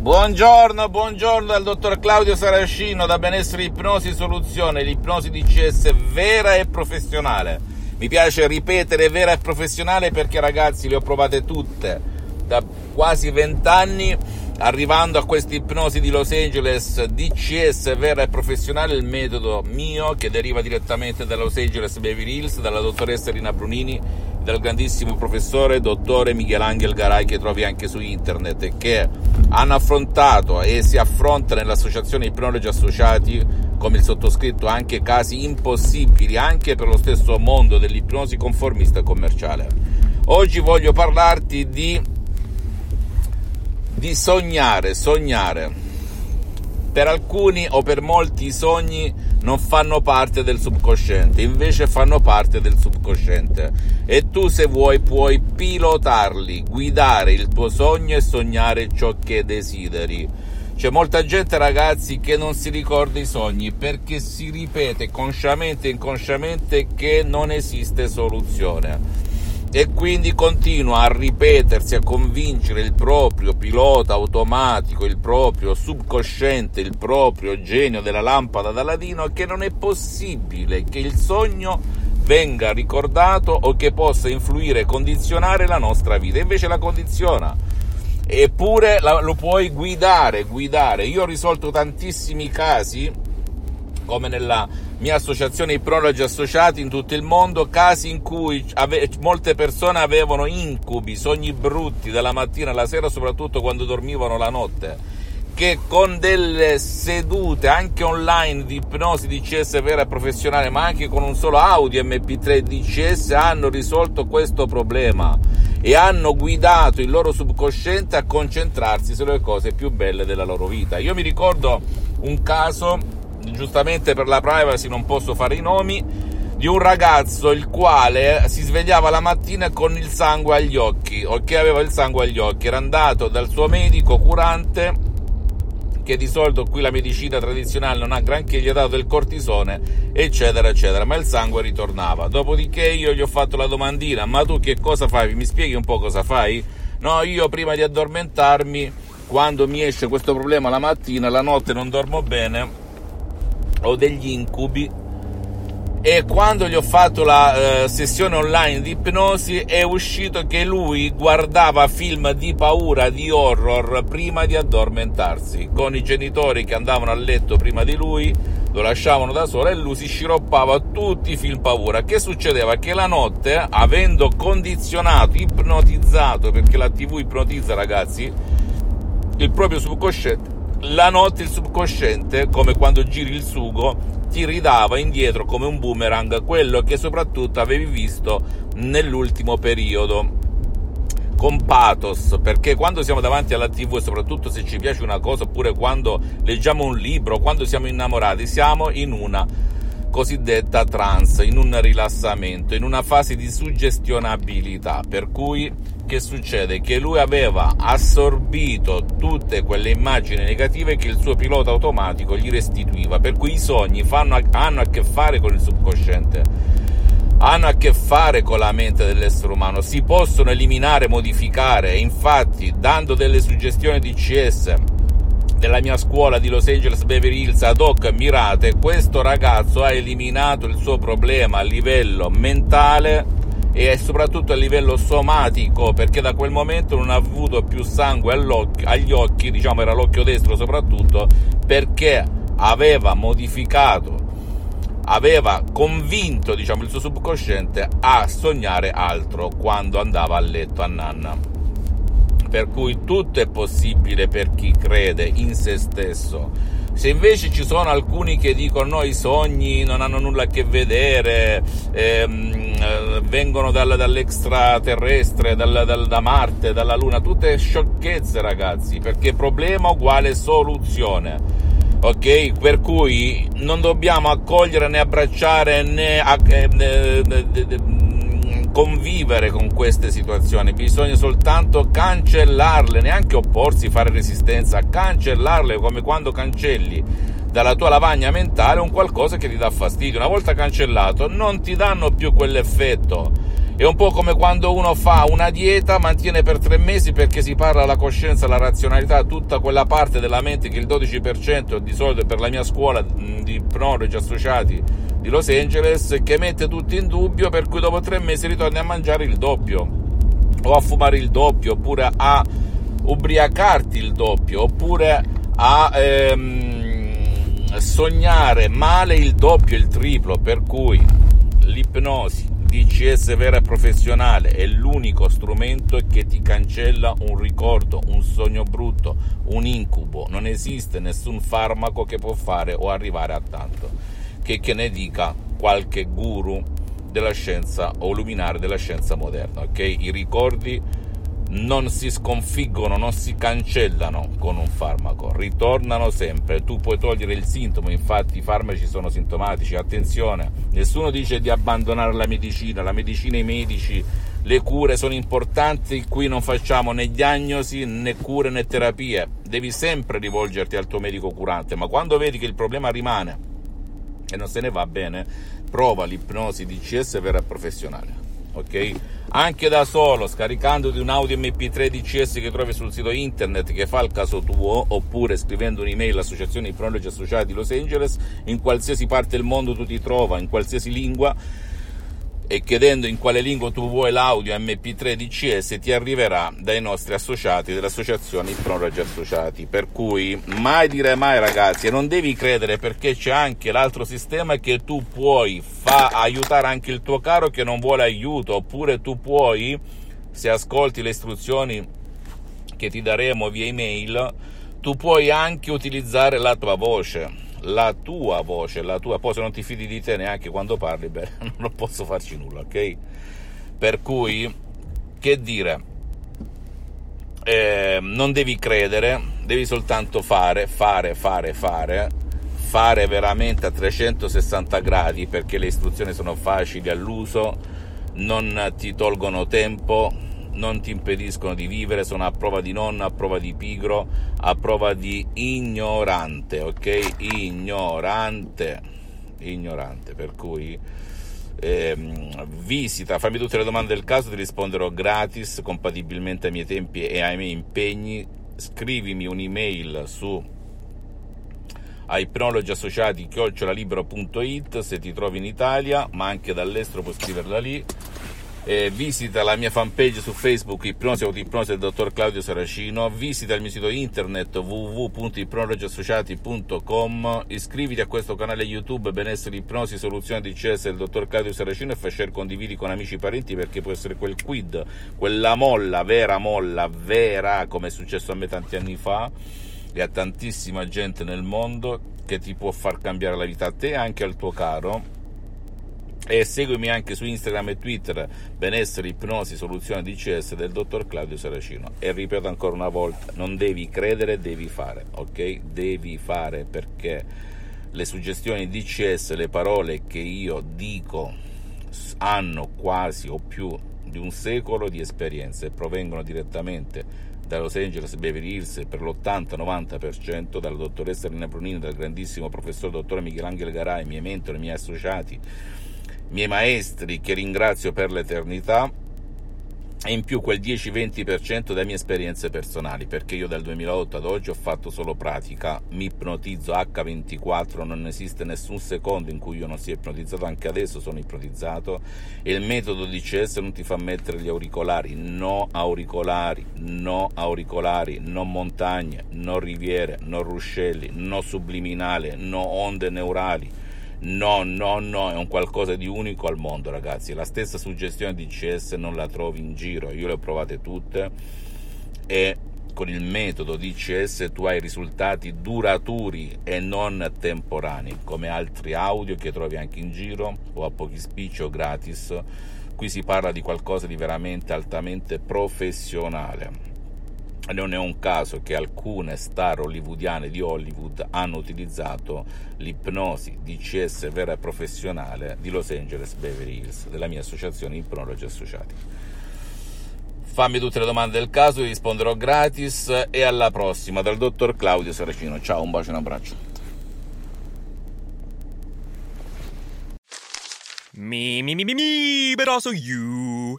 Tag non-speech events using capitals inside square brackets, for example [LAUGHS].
Buongiorno, buongiorno dal dottor Claudio Saracino da Benessere Ipnosi Soluzione, l'ipnosi DCS vera e professionale. Mi piace ripetere vera e professionale perché ragazzi le ho provate tutte da quasi vent'anni arrivando a questa ipnosi di Los Angeles DCS vera e professionale, il metodo mio che deriva direttamente da Los Angeles Beverly Hills, dalla dottoressa Rina Brunini, dal grandissimo professore dottore Michelangelo Garai che trovi anche su internet e che hanno affrontato e si affronta nell'associazione Ipnologi Associati come il sottoscritto anche casi impossibili anche per lo stesso mondo dell'ipnosi conformista commerciale. Oggi voglio parlarti di di sognare, sognare. Per alcuni o per molti i sogni non fanno parte del subconsciente, invece fanno parte del subconsciente. E tu se vuoi puoi pilotarli, guidare il tuo sogno e sognare ciò che desideri. C'è molta gente, ragazzi, che non si ricorda i sogni perché si ripete consciamente e inconsciamente che non esiste soluzione e quindi continua a ripetersi, a convincere il proprio pilota automatico, il proprio subconsciente, il proprio genio della lampada d'Aladino che non è possibile che il sogno venga ricordato o che possa influire e condizionare la nostra vita, invece la condiziona. Eppure lo puoi guidare, guidare. Io ho risolto tantissimi casi, come nella mia associazione Ipnologi Associati in tutto il mondo, casi in cui ave- molte persone avevano incubi, sogni brutti dalla mattina alla sera, soprattutto quando dormivano la notte che con delle sedute anche online di ipnosi DCS vera e professionale, ma anche con un solo audio MP3 DCS hanno risolto questo problema e hanno guidato il loro subconsciente a concentrarsi sulle cose più belle della loro vita. Io mi ricordo un caso giustamente per la privacy non posso fare i nomi, di un ragazzo il quale si svegliava la mattina con il sangue agli occhi, o che aveva il sangue agli occhi, era andato dal suo medico curante che di solito qui la medicina tradizionale non ha granché, gli ha dato del cortisone, eccetera, eccetera, ma il sangue ritornava. Dopodiché io gli ho fatto la domandina, ma tu che cosa fai? Mi spieghi un po' cosa fai? No, io prima di addormentarmi, quando mi esce questo problema la mattina, la notte non dormo bene, ho degli incubi e quando gli ho fatto la eh, sessione online di ipnosi è uscito che lui guardava film di paura, di horror prima di addormentarsi, con i genitori che andavano a letto prima di lui, lo lasciavano da solo e lui si sciroppava tutti i film paura. Che succedeva? Che la notte, avendo condizionato, ipnotizzato, perché la TV ipnotizza ragazzi, il proprio subconsciente, la notte il subconsciente, come quando giri il sugo, ti ridava indietro come un boomerang quello che soprattutto avevi visto nell'ultimo periodo. Con pathos, perché quando siamo davanti alla TV e soprattutto se ci piace una cosa, oppure quando leggiamo un libro, quando siamo innamorati, siamo in una cosiddetta trance, in un rilassamento, in una fase di suggestionabilità, per cui che succede? Che lui aveva assorbito tutte quelle immagini negative che il suo pilota automatico gli restituiva, per cui i sogni fanno, hanno a che fare con il subconsciente, hanno a che fare con la mente dell'essere umano, si possono eliminare, modificare, infatti dando delle suggestioni di CS della mia scuola di Los Angeles Beverly Hills ad hoc mirate, questo ragazzo ha eliminato il suo problema a livello mentale e soprattutto a livello somatico perché da quel momento non ha avuto più sangue agli occhi, diciamo era l'occhio destro soprattutto perché aveva modificato aveva convinto diciamo, il suo subconsciente a sognare altro quando andava a letto a nanna. Per cui tutto è possibile per chi crede in se stesso Se invece ci sono alcuni che dicono no, i sogni non hanno nulla a che vedere, ehm, eh, vengono dal, dall'extraterrestre, dal, dal, da Marte, dalla Luna, tutte sciocchezze ragazzi, perché problema uguale soluzione. Ok? Per cui non dobbiamo accogliere né abbracciare né, eh, né, né convivere con queste situazioni, bisogna soltanto cancellarle, neanche opporsi, fare resistenza, cancellarle come quando cancelli dalla tua lavagna mentale un qualcosa che ti dà fastidio. Una volta cancellato non ti danno più quell'effetto. È un po' come quando uno fa una dieta, mantiene per tre mesi perché si parla la coscienza, la razionalità, tutta quella parte della mente che il 12% di solito per la mia scuola di ipnologi associati di Los Angeles che mette tutto in dubbio per cui dopo tre mesi ritorni a mangiare il doppio o a fumare il doppio oppure a ubriacarti il doppio oppure a ehm, sognare male il doppio, il triplo per cui l'ipnosi DCS vera e professionale è l'unico strumento che ti cancella un ricordo, un sogno brutto, un incubo. Non esiste nessun farmaco che può fare o arrivare a tanto. Che, che ne dica qualche guru della scienza o luminare della scienza moderna. Ok? I ricordi non si sconfiggono, non si cancellano con un farmaco, ritornano sempre. Tu puoi togliere il sintomo, infatti i farmaci sono sintomatici. Attenzione, nessuno dice di abbandonare la medicina, la medicina e i medici, le cure sono importanti, qui non facciamo né diagnosi né cure né terapie. Devi sempre rivolgerti al tuo medico curante, ma quando vedi che il problema rimane e non se ne va bene, prova l'ipnosi DCS vera professionale ok? Anche da solo, scaricandoti un audio MP3 DCS che trovi sul sito internet che fa il caso tuo, oppure scrivendo un'email all'Associazione di Pronologi Associati di Los Angeles, in qualsiasi parte del mondo tu ti trova, in qualsiasi lingua, e chiedendo in quale lingua tu vuoi l'audio MP3 DCS ti arriverà dai nostri associati dell'associazione Pronologi Associati. Per cui mai dire mai ragazzi, e non devi credere perché c'è anche l'altro sistema che tu puoi fa aiutare anche il tuo caro che non vuole aiuto, oppure tu puoi, se ascolti le istruzioni che ti daremo via email, tu puoi anche utilizzare la tua voce la tua voce, la tua, poi se non ti fidi di te neanche quando parli, beh, [LAUGHS] non posso farci nulla, ok? Per cui, che dire, eh, non devi credere, devi soltanto fare, fare, fare, fare, fare veramente a 360 gradi perché le istruzioni sono facili all'uso, non ti tolgono tempo, non ti impediscono di vivere, sono a prova di nonno, a prova di pigro, a prova di ignorante, ok? Ignorante, ignorante, per cui ehm, visita, fammi tutte le domande del caso, ti risponderò gratis, compatibilmente ai miei tempi e ai miei impegni, scrivimi un'email su ai ipnologi associati chiocciolalibero.it se ti trovi in Italia, ma anche dall'estero puoi scriverla lì eh, visita la mia fanpage su Facebook Ipnosi Autoipnosi del dottor Claudio Saracino, visita il mio sito internet www.ipnologiassociati.com, iscriviti a questo canale YouTube Benessere Ipnosi Soluzione di CS del dottor Claudio Saracino e fai share condividi con amici e parenti perché può essere quel quid, quella molla, vera molla, vera come è successo a me tanti anni fa e a tantissima gente nel mondo che ti può far cambiare la vita a te e anche al tuo caro e seguimi anche su Instagram e Twitter benessere ipnosi soluzione DCS del dottor Claudio Saracino. E ripeto ancora una volta non devi credere devi fare ok? Devi fare perché le suggestioni DCS le parole che io dico hanno quasi o più di un secolo di esperienza e provengono direttamente da Los Angeles Beverly Hills per l'80-90% dalla dottoressa Rina Brunini, dal grandissimo professor dottore Michelangelo Garai, miei mentori, miei associati, miei maestri che ringrazio per l'eternità e in più quel 10-20% delle mie esperienze personali, perché io dal 2008 ad oggi ho fatto solo pratica, mi ipnotizzo H24, non esiste nessun secondo in cui io non sia ipnotizzato, anche adesso sono ipnotizzato e il metodo di CS non ti fa mettere gli auricolari, no auricolari, no auricolari, no montagne, no riviere, no ruscelli, no subliminale, no onde neurali No, no, no, è un qualcosa di unico al mondo, ragazzi. La stessa suggestione di CS non la trovi in giro, io le ho provate tutte e con il metodo DCS tu hai risultati duraturi e non temporanei, come altri audio che trovi anche in giro o a pochi spicci o gratis. Qui si parla di qualcosa di veramente altamente professionale. Non è un caso che alcune star hollywoodiane di Hollywood hanno utilizzato l'ipnosi DCS vera e professionale di Los Angeles Beverly Hills, della mia associazione Ipnologi Associati. Fammi tutte le domande del caso, vi risponderò gratis e alla prossima dal dottor Claudio Saracino. Ciao, un bacio e un abbraccio. Me, me, me, me, me, but also you.